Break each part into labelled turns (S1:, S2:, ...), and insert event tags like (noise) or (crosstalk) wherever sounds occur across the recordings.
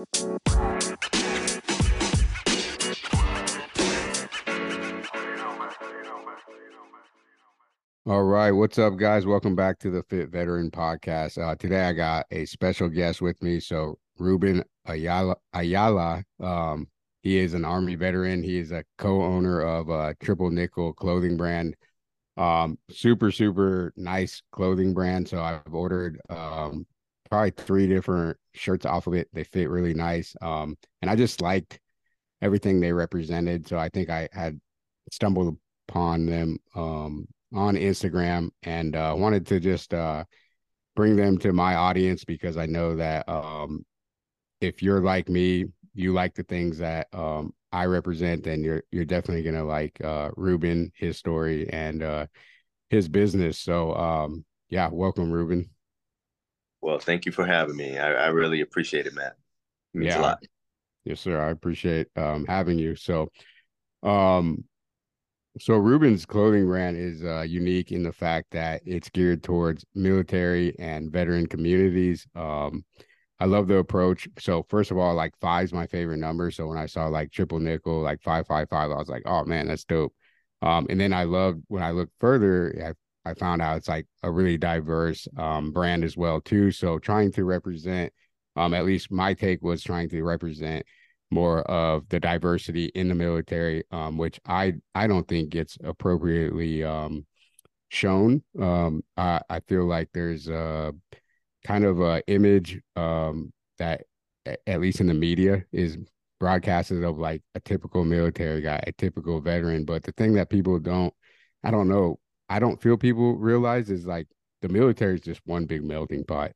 S1: All right, what's up, guys? Welcome back to the Fit Veteran Podcast. Uh, today, I got a special guest with me. So, Ruben Ayala, Ayala um, he is an Army veteran. He is a co-owner of a Triple Nickel clothing brand. Um, super, super nice clothing brand. So, I've ordered um, probably three different shirts off of it. They fit really nice. Um, and I just liked everything they represented. So, I think I had stumbled upon them um on Instagram and uh, wanted to just uh, bring them to my audience because I know that um, if you're like me, you like the things that um, I represent, then you're you're definitely gonna like uh, Ruben, his story, and uh, his business. So um, yeah, welcome, Ruben.
S2: Well, thank you for having me. I, I really appreciate it, Matt. It means
S1: yeah.
S2: a lot.
S1: Yes, sir. I appreciate um, having you. So, um, so Ruben's clothing brand is uh, unique in the fact that it's geared towards military and veteran communities. Um, I love the approach. So first of all, like five is my favorite number. So when I saw like triple nickel, like five five five, I was like, oh man, that's dope. Um, and then I loved when I looked further, I, I found out it's like a really diverse um, brand as well too. So trying to represent, um, at least my take was trying to represent more of the diversity in the military, um, which I I don't think gets appropriately um, shown. Um, I, I feel like there's a kind of a image um, that, at least in the media, is broadcasted of like a typical military guy, a typical veteran. But the thing that people don't, I don't know, I don't feel people realize is like the military is just one big melting pot.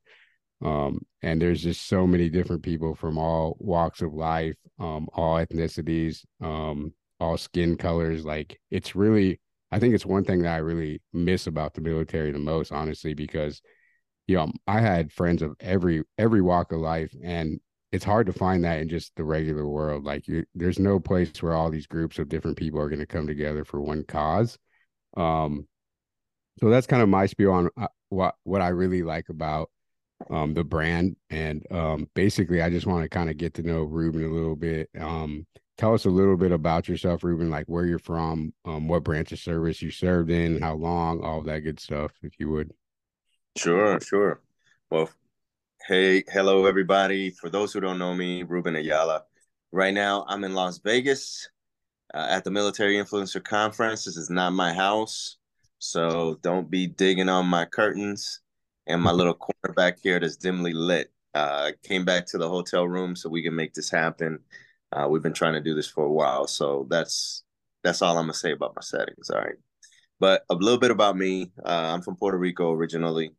S1: Um, and there's just so many different people from all walks of life, um, all ethnicities, um, all skin colors. Like it's really, I think it's one thing that I really miss about the military the most, honestly, because you know I had friends of every every walk of life, and it's hard to find that in just the regular world. Like you, there's no place where all these groups of different people are going to come together for one cause. Um, so that's kind of my spiel on uh, what what I really like about um, the brand. And um, basically, I just want to kind of get to know Ruben a little bit. Um, tell us a little bit about yourself, Ruben, like where you're from, um, what branch of service you served in, how long, all that good stuff, if you would.
S2: Sure, sure. Well, hey, hello, everybody. For those who don't know me, Ruben Ayala. Right now, I'm in Las Vegas uh, at the Military Influencer Conference. This is not my house, so don't be digging on my curtains and my little corner back here that's dimly lit. Uh, came back to the hotel room so we can make this happen. Uh, we've been trying to do this for a while, so that's that's all I'm gonna say about my settings. All right, but a little bit about me. Uh, I'm from Puerto Rico originally,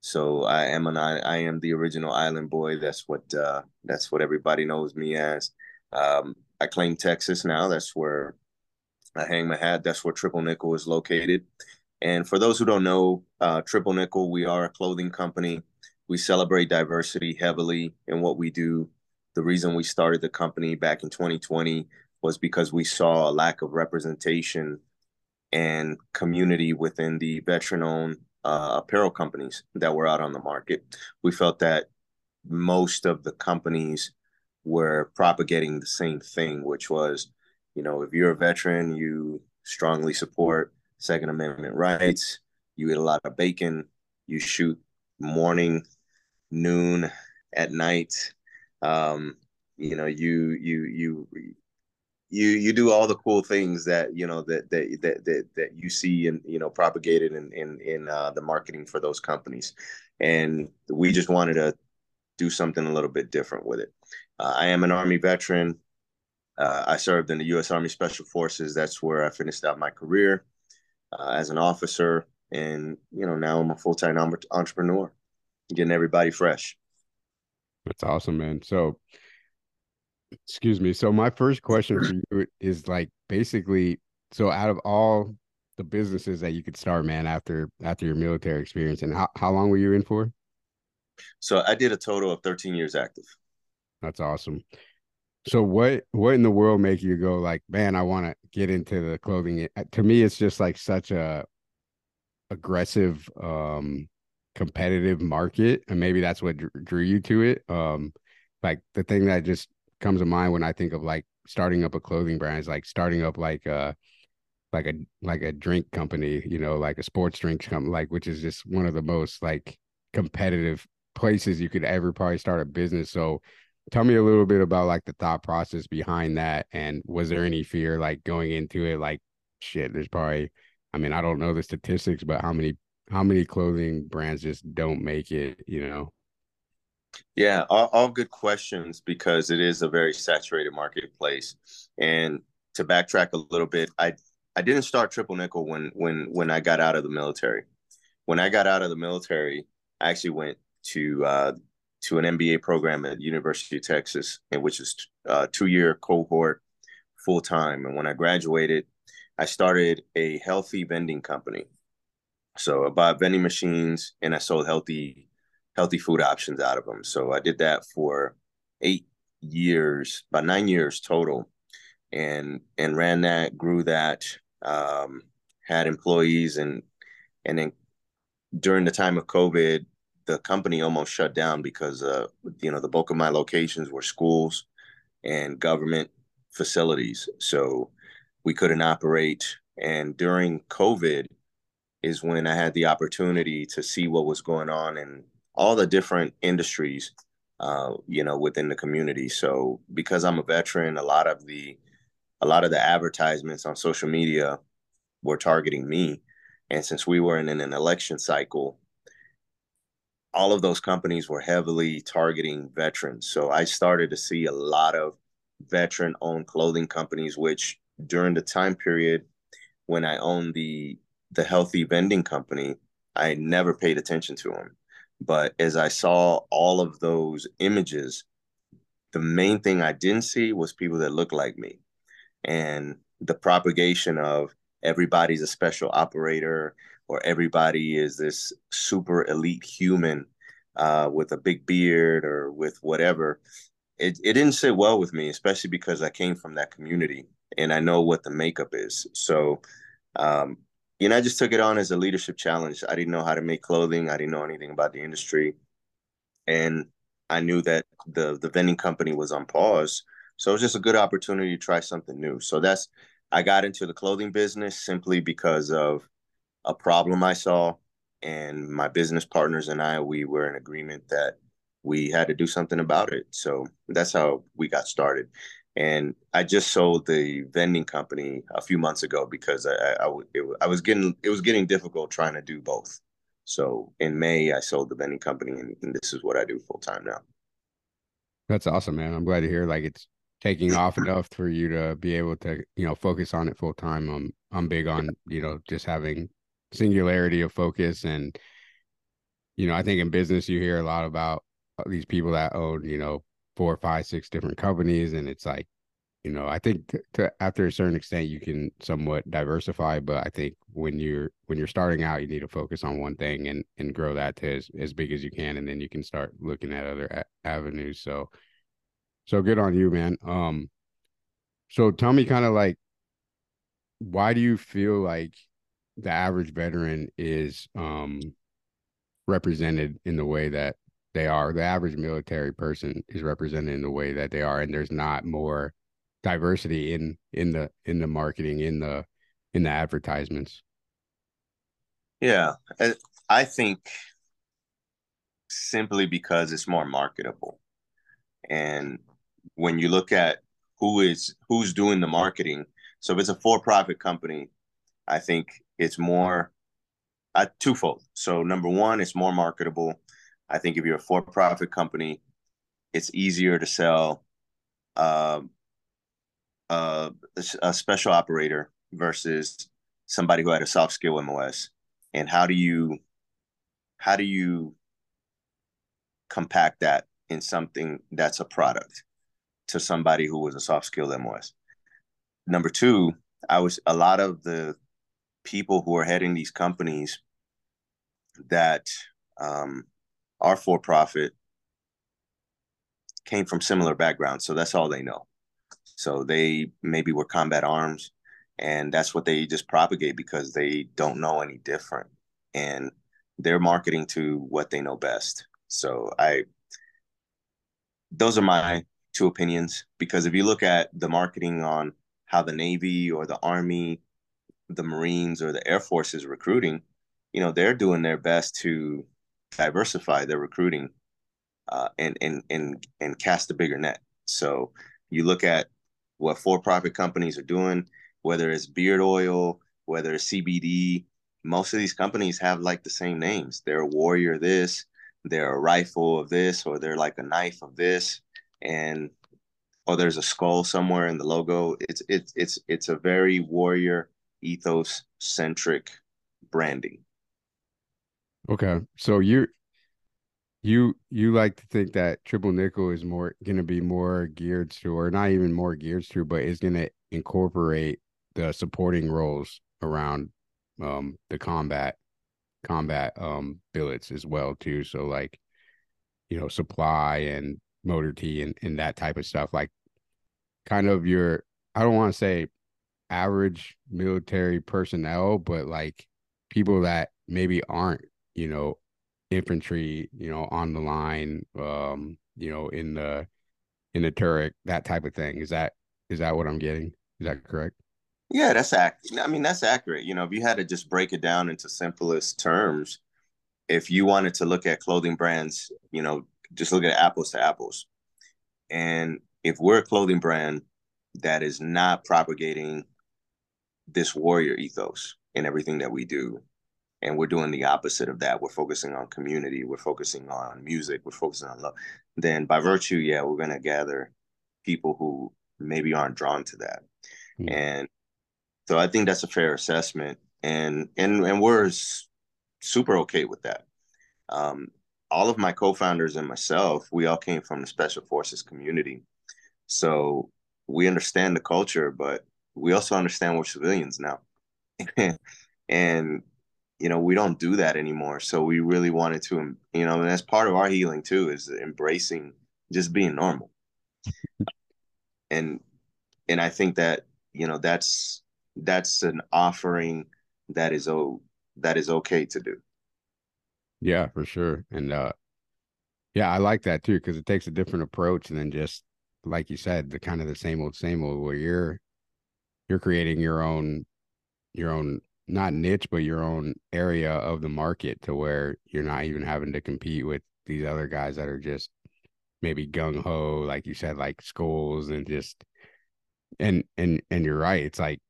S2: so I am an I, I am the original island boy. That's what uh, that's what everybody knows me as. Um, I claim Texas now. That's where I hang my hat. That's where Triple Nickel is located. And for those who don't know, uh, Triple Nickel, we are a clothing company. We celebrate diversity heavily in what we do. The reason we started the company back in 2020 was because we saw a lack of representation and community within the veteran owned uh, apparel companies that were out on the market. We felt that most of the companies were propagating the same thing, which was, you know, if you're a veteran, you strongly support Second Amendment rights. You eat a lot of bacon. You shoot morning, noon, at night. Um, you know, you you you you you do all the cool things that you know that that that that, that you see and you know propagated in in in uh, the marketing for those companies, and we just wanted to do something a little bit different with it. Uh, I am an Army veteran. Uh, I served in the U.S. Army Special Forces. That's where I finished out my career uh, as an officer, and you know now I'm a full time entrepreneur, getting everybody fresh.
S1: That's awesome, man. So, excuse me. So my first question for you is like basically, so out of all the businesses that you could start, man, after after your military experience, and how how long were you in for?
S2: So I did a total of 13 years active.
S1: That's awesome. So what what in the world make you go like, man, I want to get into the clothing? Uh, to me, it's just like such a aggressive, um, competitive market, and maybe that's what drew you to it. Um, like the thing that just comes to mind when I think of like starting up a clothing brand is like starting up like a like a like a drink company, you know, like a sports drinks company, like which is just one of the most like competitive places you could ever probably start a business. So tell me a little bit about like the thought process behind that and was there any fear like going into it like shit there's probably I mean I don't know the statistics but how many how many clothing brands just don't make it, you know?
S2: Yeah, all, all good questions because it is a very saturated marketplace. And to backtrack a little bit, I I didn't start Triple Nickel when when when I got out of the military. When I got out of the military, I actually went to uh, to an MBA program at University of Texas, and which is a uh, two year cohort full time. And when I graduated, I started a healthy vending company. So I bought vending machines and I sold healthy healthy food options out of them. So I did that for eight years, about nine years total, and and ran that, grew that, um, had employees, and and then during the time of COVID, the company almost shut down because uh, you know the bulk of my locations were schools and government facilities, so we couldn't operate. And during COVID is when I had the opportunity to see what was going on in all the different industries, uh, you know, within the community. So because I'm a veteran, a lot of the a lot of the advertisements on social media were targeting me. And since we were in an election cycle, all of those companies were heavily targeting veterans. So I started to see a lot of veteran owned clothing companies, which during the time period when I owned the the healthy vending company, I never paid attention to them. But as I saw all of those images, the main thing I didn't see was people that looked like me. And the propagation of everybody's a special operator or everybody is this super elite human uh, with a big beard or with whatever. It, it didn't sit well with me, especially because I came from that community and I know what the makeup is. So um, you know, I just took it on as a leadership challenge. I didn't know how to make clothing. I didn't know anything about the industry. And I knew that the the vending company was on pause. So it was just a good opportunity to try something new. So that's I got into the clothing business simply because of a problem I saw and my business partners and I we were in agreement that we had to do something about it. So that's how we got started. And I just sold the vending company a few months ago because I, I, it, I was getting it was getting difficult trying to do both. So in May, I sold the vending company, and, and this is what I do full time now.
S1: That's awesome, man. I'm glad to hear like it's taking off enough for you to be able to you know focus on it full time. I'm I'm big on you know just having singularity of focus and you know I think in business you hear a lot about these people that own you know four, five, six different companies, and it's like, you know, I think to, to, after a certain extent you can somewhat diversify, but I think when you're when you're starting out, you need to focus on one thing and and grow that to as, as big as you can, and then you can start looking at other a- avenues. So, so good on you, man. Um, so tell me, kind of like, why do you feel like the average veteran is um represented in the way that they are. The average military person is represented in the way that they are, and there's not more diversity in in the in the marketing in the in the advertisements.
S2: Yeah, I think simply because it's more marketable, and when you look at who is who's doing the marketing, so if it's a for-profit company, I think it's more uh, twofold. So number one, it's more marketable I think if you're a for-profit company, it's easier to sell uh, uh, a special operator versus somebody who had a soft skill MOS. And how do you how do you compact that in something that's a product to somebody who was a soft skill MOS? Number two, I was a lot of the people who are heading these companies that um, are for profit came from similar backgrounds. So that's all they know. So they maybe were combat arms and that's what they just propagate because they don't know any different. And they're marketing to what they know best. So I those are my two opinions because if you look at the marketing on how the Navy or the Army, the Marines or the Air Force is recruiting, you know, they're doing their best to diversify their recruiting uh, and and and and cast a bigger net. So you look at what for-profit companies are doing, whether it's beard oil, whether it's CBD. Most of these companies have like the same names. They're a warrior this, they're a rifle of this, or they're like a knife of this, and or there's a skull somewhere in the logo. It's it's it's it's a very warrior ethos centric branding.
S1: Okay, so you you you like to think that triple nickel is more to be more geared to, or not even more geared to, but is to incorporate the supporting roles around um the combat combat um billets as well too. So like you know supply and motor T and, and that type of stuff. Like kind of your I don't want to say average military personnel, but like people that maybe aren't, you know, infantry, you know, on the line, um, you know, in the in the turret, that type of thing. Is that is that what I'm getting? Is that correct?
S2: Yeah, that's accurate. I mean, that's accurate. You know, if you had to just break it down into simplest terms, if you wanted to look at clothing brands, you know, just look at apples to apples. And if we're a clothing brand that is not propagating this warrior ethos in everything that we do, and we're doing the opposite of that, we're focusing on community, we're focusing on music, we're focusing on love, then by virtue, yeah, we're going to gather people who maybe aren't drawn to that. Mm-hmm. And so I think that's a fair assessment. And and and we're super okay with that. Um, all of my co-founders and myself, we all came from the special forces community. So we understand the culture, but we also understand we're civilians now. (laughs) and you know, we don't do that anymore. So we really wanted to, you know, and that's part of our healing too, is embracing just being normal. and and I think that, you know, that's that's an offering that is oh that is okay to do.
S1: Yeah, for sure. And uh yeah, I like that too because it takes a different approach than just like you said, the kind of the same old same old where you're you're creating your own your own not niche but your own area of the market to where you're not even having to compete with these other guys that are just maybe gung ho like you said like schools and just and and and you're right it's like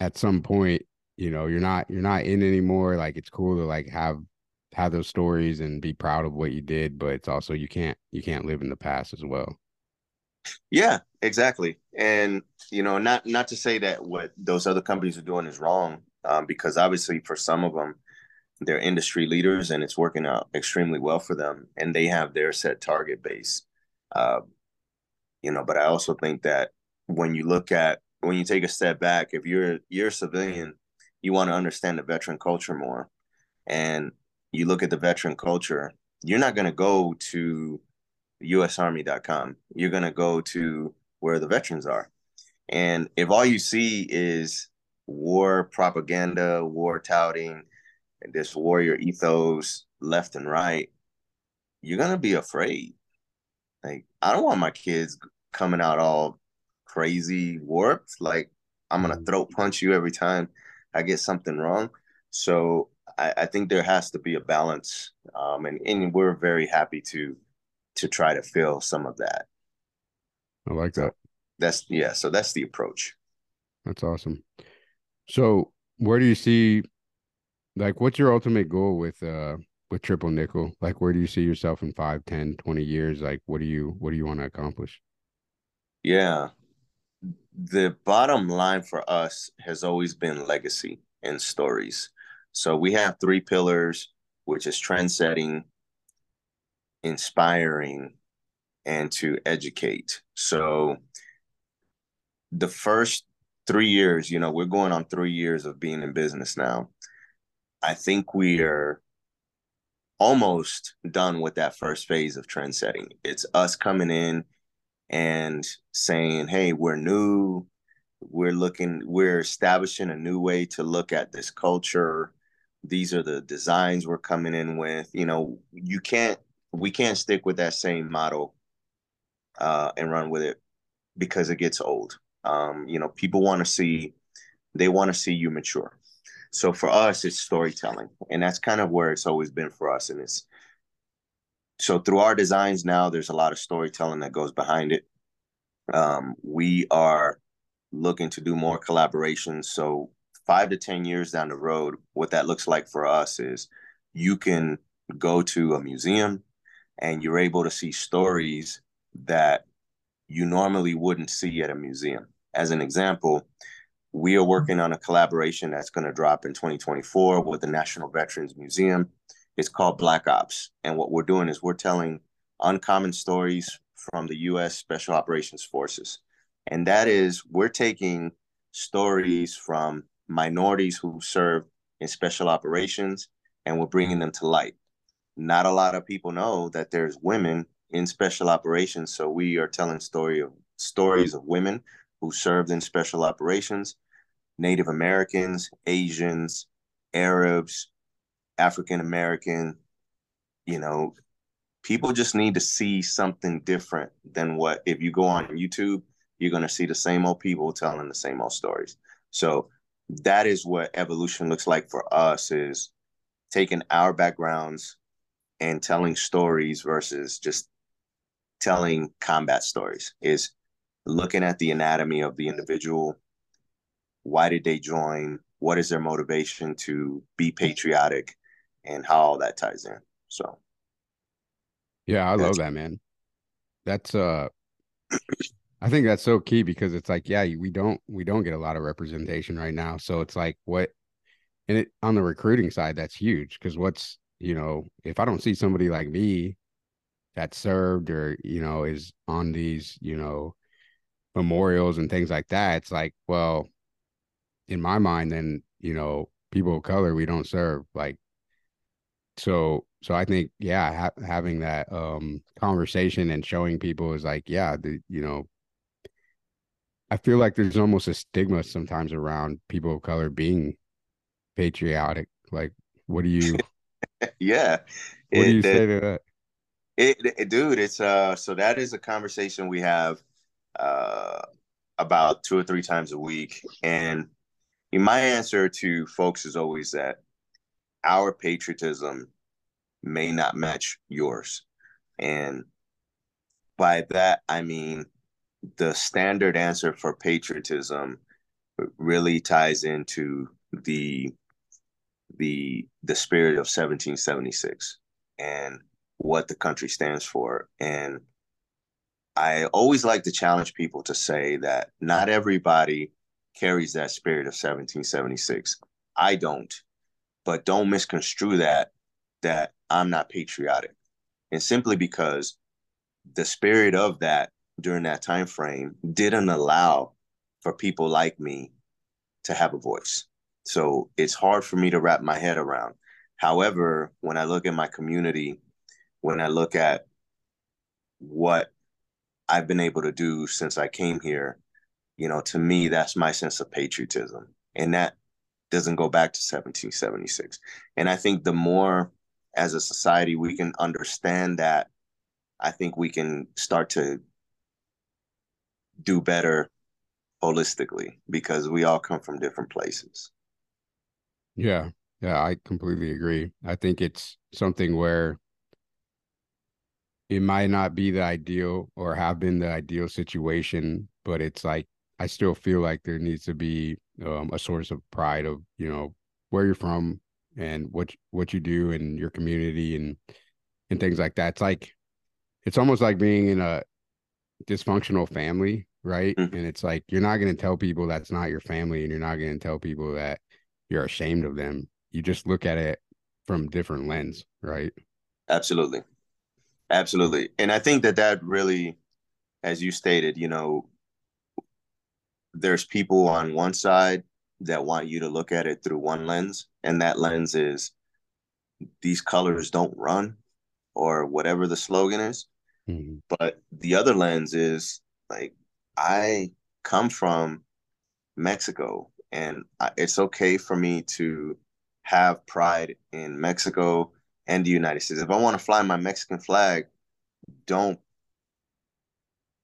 S1: at some point you know you're not you're not in anymore like it's cool to like have have those stories and be proud of what you did but it's also you can't you can't live in the past as well
S2: yeah exactly. And you know not not to say that what those other companies are doing is wrong um, because obviously for some of them they're industry leaders and it's working out extremely well for them and they have their set target base uh, you know but i also think that when you look at when you take a step back if you're you're a civilian you want to understand the veteran culture more. And you look at the veteran culture, you're not going to go to usarmy.com. You're going to go to where the veterans are. And if all you see is war propaganda, war touting, and this warrior ethos left and right, you're going to be afraid. Like, I don't want my kids coming out all crazy warped. Like, I'm going to mm. throat punch you every time I get something wrong. So I, I think there has to be a balance, um, and and we're very happy to to try to fill some of that.
S1: I like that.
S2: That's yeah. So that's the approach.
S1: That's awesome. So where do you see, like, what's your ultimate goal with uh with triple nickel? Like, where do you see yourself in 5, 10, 20 years? Like, what do you what do you want to accomplish?
S2: Yeah, the bottom line for us has always been legacy and stories. So we have three pillars, which is trend setting, inspiring, and to educate. So the first three years, you know, we're going on three years of being in business now. I think we are almost done with that first phase of trend setting. It's us coming in and saying, hey, we're new. We're looking, we're establishing a new way to look at this culture these are the designs we're coming in with you know you can't we can't stick with that same model uh, and run with it because it gets old. Um, you know, people want to see, they want to see you mature. So for us, it's storytelling, and that's kind of where it's always been for us. And it's so through our designs now, there's a lot of storytelling that goes behind it. Um, we are looking to do more collaborations. So five to ten years down the road, what that looks like for us is you can go to a museum and you're able to see stories that you normally wouldn't see at a museum. As an example, we are working on a collaboration that's going to drop in 2024 with the National Veterans Museum. It's called Black Ops. And what we're doing is we're telling uncommon stories from the US Special Operations Forces. And that is, we're taking stories from minorities who serve in special operations and we're bringing them to light. Not a lot of people know that there's women in special operations. So we are telling story of stories of women who served in special operations, Native Americans, Asians, Arabs, African American, you know, people just need to see something different than what if you go on YouTube, you're going to see the same old people telling the same old stories. So that is what evolution looks like for us is taking our backgrounds and telling stories versus just telling combat stories is looking at the anatomy of the individual. Why did they join? What is their motivation to be patriotic and how all that ties in? So.
S1: Yeah i love that man. That's uh i think that's so key because it's like yeah we don't we don't get a lot of representation right now. So it's like what and it on the recruiting side that's huge because what's you know if i don't see somebody like me that served or you know is on these you know memorials and things like that it's like well in my mind then you know people of color we don't serve like so so i think yeah ha- having that um conversation and showing people is like yeah the you know i feel like there's almost a stigma sometimes around people of color being patriotic like what do you (laughs)
S2: yeah
S1: what it, do you say to that
S2: it, it, dude, it's uh so that is a conversation we have uh about two or three times a week. And my answer to folks is always that our patriotism may not match yours. And by that I mean the standard answer for patriotism really ties into the the the spirit of 1776 and what the country stands for. And I always like to challenge people to say that not everybody carries that spirit of 1776. I don't, but don't misconstrue that that I'm not patriotic. And simply because the spirit of that during that time frame didn't allow for people like me to have a voice. So it's hard for me to wrap my head around. However, when I look at my community when I look at what I've been able to do since I came here, you know, to me, that's my sense of patriotism. And that doesn't go back to 1776. And I think the more as a society we can understand that, I think we can start to do better holistically because we all come from different places.
S1: Yeah. Yeah, I completely agree. I think it's something where it might not be the ideal or have been the ideal situation, but it's like I still feel like there needs to be um, a source of pride of you know where you're from and what what you do in your community and and things like that. It's like it's almost like being in a dysfunctional family, right? Mm-hmm. And it's like you're not going to tell people that's not your family, and you're not going to tell people that you're ashamed of them. You just look at it from different lens, right?
S2: Absolutely. Absolutely. And I think that that really, as you stated, you know, there's people on one side that want you to look at it through one lens, and that lens is these colors don't run or whatever the slogan is. Mm-hmm. But the other lens is like, I come from Mexico, and it's okay for me to have pride in Mexico and the United States. If I want to fly my Mexican flag, don't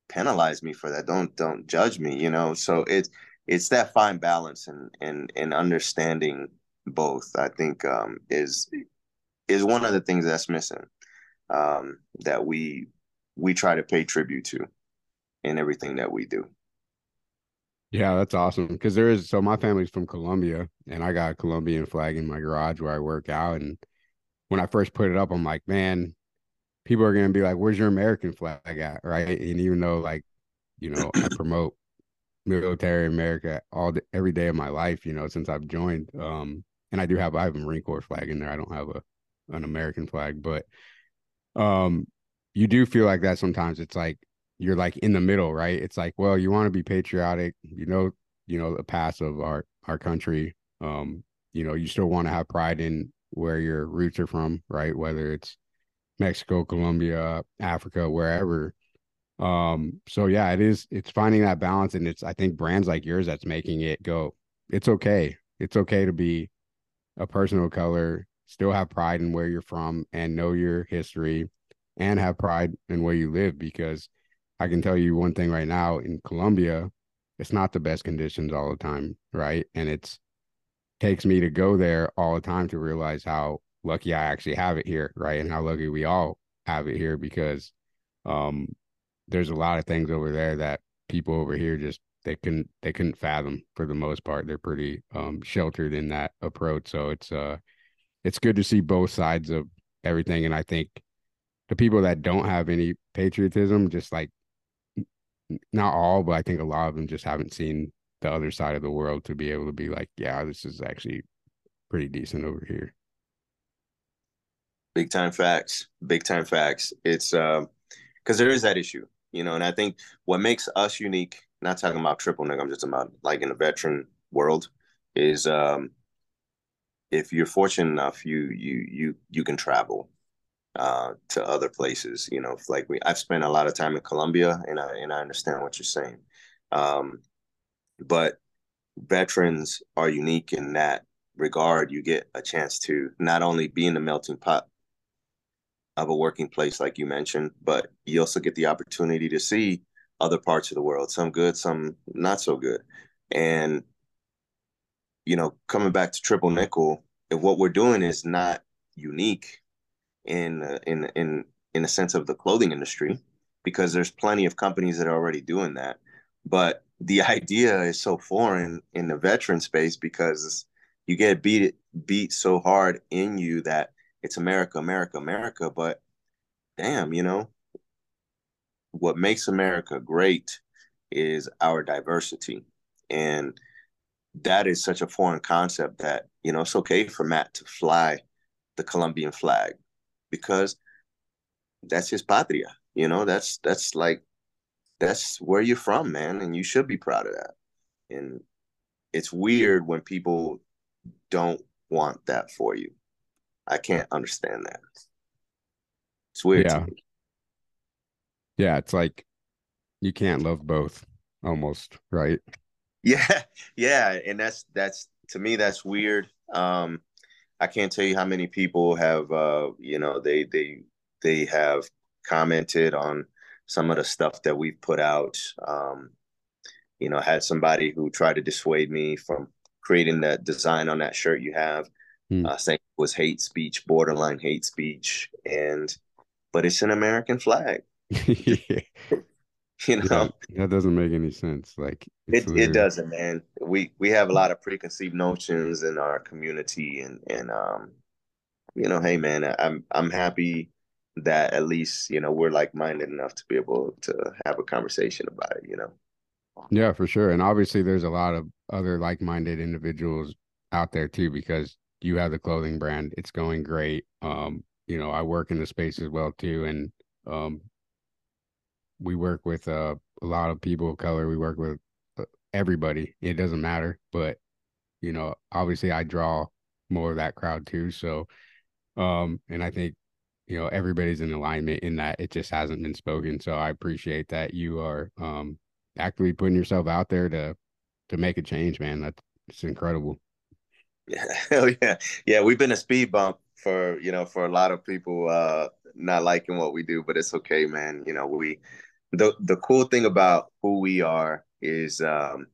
S2: penalize me for that. Don't don't judge me, you know. So it's it's that fine balance and and and understanding both. I think um, is is one of the things that's missing um, that we we try to pay tribute to in everything that we do.
S1: Yeah, that's awesome. Because there is so my family's from Colombia, and I got a Colombian flag in my garage where I work out. And when I first put it up, I'm like, man, people are gonna be like, "Where's your American flag at?" Right? And even though, like, you know, I (clears throat) promote military America all the, every day of my life, you know, since I've joined. Um, and I do have I have a Marine Corps flag in there. I don't have a an American flag, but um, you do feel like that sometimes. It's like you're like in the middle, right? It's like, well, you want to be patriotic, you know, you know, the past of our our country. Um, you know, you still want to have pride in where your roots are from, right? Whether it's Mexico, Colombia, Africa, wherever. Um, so yeah, it is it's finding that balance and it's I think brands like yours that's making it go, it's okay. It's okay to be a person of color, still have pride in where you're from and know your history and have pride in where you live because I can tell you one thing right now in Colombia, it's not the best conditions all the time, right? And it's takes me to go there all the time to realize how lucky I actually have it here, right? And how lucky we all have it here because um there's a lot of things over there that people over here just they couldn't they couldn't fathom for the most part. They're pretty um sheltered in that approach. So it's uh it's good to see both sides of everything. And I think the people that don't have any patriotism just like not all, but I think a lot of them just haven't seen the other side of the world to be able to be like, yeah, this is actually pretty decent over here.
S2: Big time facts. Big time facts. It's um because there is that issue, you know, and I think what makes us unique, not talking about triple nickel, I'm just about like in the veteran world, is um if you're fortunate enough, you you you you can travel uh, to other places. You know, like we, I've spent a lot of time in Colombia, and I and I understand what you're saying. Um, but veterans are unique in that regard. You get a chance to not only be in the melting pot of a working place, like you mentioned, but you also get the opportunity to see other parts of the world, some good, some not so good, and you know, coming back to triple nickel, if what we're doing is not unique in uh, in in in a sense of the clothing industry because there's plenty of companies that are already doing that but the (laughs) idea is so foreign in the veteran space because you get beat beat so hard in you that it's America, America, America. But damn, you know, what makes America great is our diversity. And that is such a foreign concept that, you know, it's okay for Matt to fly the Colombian flag because that's his patria. You know, that's that's like that's where you're from, man, and you should be proud of that. And it's weird when people don't want that for you. I can't understand that. It's weird.
S1: Yeah. Yeah, it's like you can't love both almost, right?
S2: Yeah. (laughs) Yeah, and that's that's to me that's weird. Um I can't tell you how many people have uh, you know, they they they have commented on some of the stuff that we've put out. Um, you know, had somebody who tried to dissuade me from creating that design on that shirt you have, mm. uh, saying it was hate speech, borderline hate speech, and but it's an American flag. (laughs) (laughs) (laughs)
S1: you know? that, that, doesn't make any sense. Like
S2: it, it doesn't man. We we have a lot of preconceived notions in our community and and um you know hey man i'm i'm happy that at least you know we're like-minded enough to be able to have a conversation about it you know?
S1: Yeah for sure. And obviously there's a lot of other like-minded individuals out there too because you have the clothing brand. It's going great. Um you know i work in the space as well too. And um we work with uh, a lot of people of color. We work with uh, everybody. It doesn't matter, but you know, obviously, I draw more of that crowd too. So, um, and I think you know everybody's in alignment in that it just hasn't been spoken. So I appreciate that you are um actively putting yourself out there to to make a change, man. That's it's incredible.
S2: Yeah, (laughs) hell yeah, yeah. We've been a speed bump for you know for a lot of people uh not liking what we do, but it's okay, man. You know we the the cool thing about who we are is um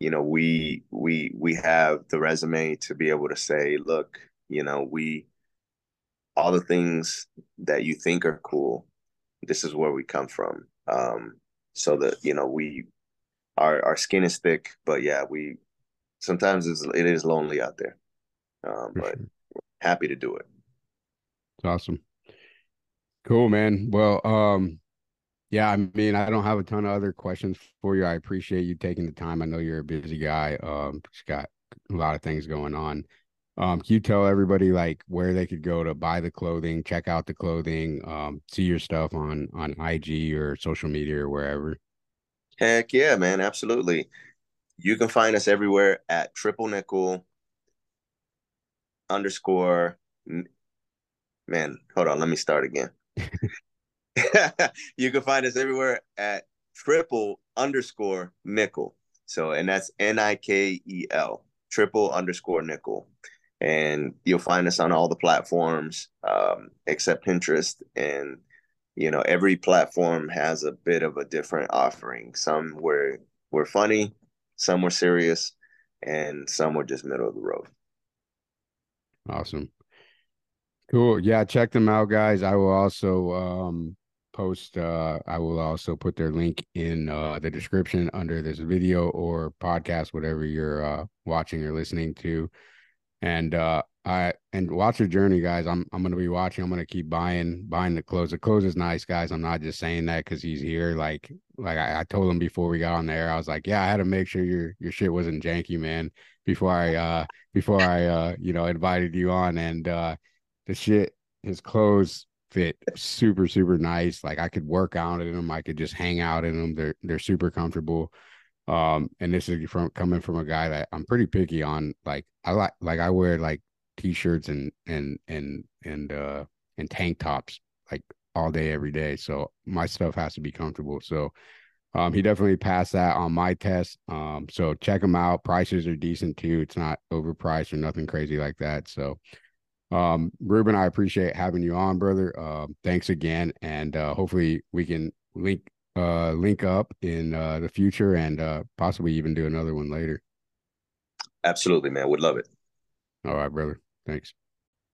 S2: you know we we we have the resume to be able to say look you know we all the things that you think are cool this is where we come from. Um so that you know we our our skin is thick but yeah we sometimes it's, it is lonely out there. Um but sure. happy to do it.
S1: It's awesome. Cool man. Well um yeah, I mean, I don't have a ton of other questions for you. I appreciate you taking the time. I know you're a busy guy. Um, just got a lot of things going on. Um, can you tell everybody like where they could go to buy the clothing, check out the clothing, um, see your stuff on on IG or social media or wherever?
S2: Heck yeah, man, absolutely. You can find us everywhere at triple nickel underscore man, hold on, let me start again. (laughs) (laughs) you can find us everywhere at triple underscore nickel. So, and that's N I K E L, triple underscore nickel. And you'll find us on all the platforms um, except Pinterest. And, you know, every platform has a bit of a different offering. Some were, were funny, some were serious, and some were just middle of the road.
S1: Awesome. Cool. Yeah, check them out, guys. I will also um post uh I will also put their link in uh the description under this video or podcast, whatever you're uh watching or listening to. And uh I and watch your journey, guys. I'm I'm gonna be watching. I'm gonna keep buying buying the clothes. The clothes is nice, guys. I'm not just saying that because he's here. Like like I, I told him before we got on there, I was like, yeah, I had to make sure your your shit wasn't janky, man. Before I uh before I uh you know invited you on and uh the shit his clothes fit super super nice. Like I could work out in them, I could just hang out in them. They're they're super comfortable. Um, and this is from coming from a guy that I'm pretty picky on. Like I like like I wear like t-shirts and and and and uh and tank tops like all day every day. So my stuff has to be comfortable. So um, he definitely passed that on my test. Um, so check him out. Prices are decent too. It's not overpriced or nothing crazy like that. So um, Ruben, I appreciate having you on, brother. Uh, thanks again, and uh, hopefully we can link uh, link up in uh, the future and uh, possibly even do another one later.
S2: Absolutely, man. Would love it.
S1: All right, brother. Thanks.